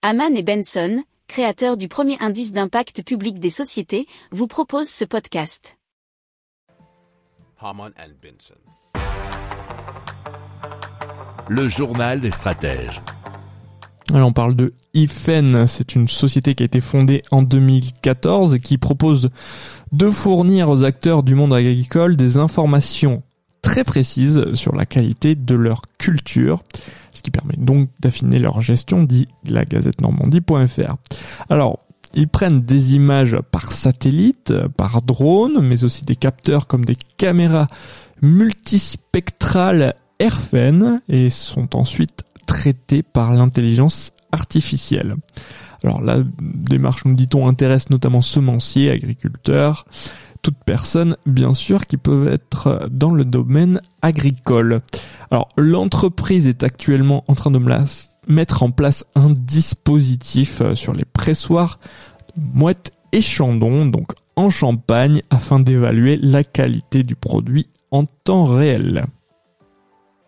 Haman et Benson, créateurs du premier indice d'impact public des sociétés, vous proposent ce podcast. Haman and Benson. Le journal des stratèges. Alors on parle de IFEN, c'est une société qui a été fondée en 2014 et qui propose de fournir aux acteurs du monde agricole des informations très précises sur la qualité de leur culture, ce qui permet donc d'affiner leur gestion, dit la gazette normandie.fr. Alors, ils prennent des images par satellite, par drone, mais aussi des capteurs comme des caméras multispectrales AirFen et sont ensuite traités par l'intelligence artificielle. Alors la démarche, nous dit-on, intéresse notamment semenciers, agriculteurs, toutes personnes, bien sûr, qui peuvent être dans le domaine agricole. Alors l'entreprise est actuellement en train de mettre en place un dispositif euh, sur les pressoirs mouettes et chandons, donc en Champagne, afin d'évaluer la qualité du produit en temps réel.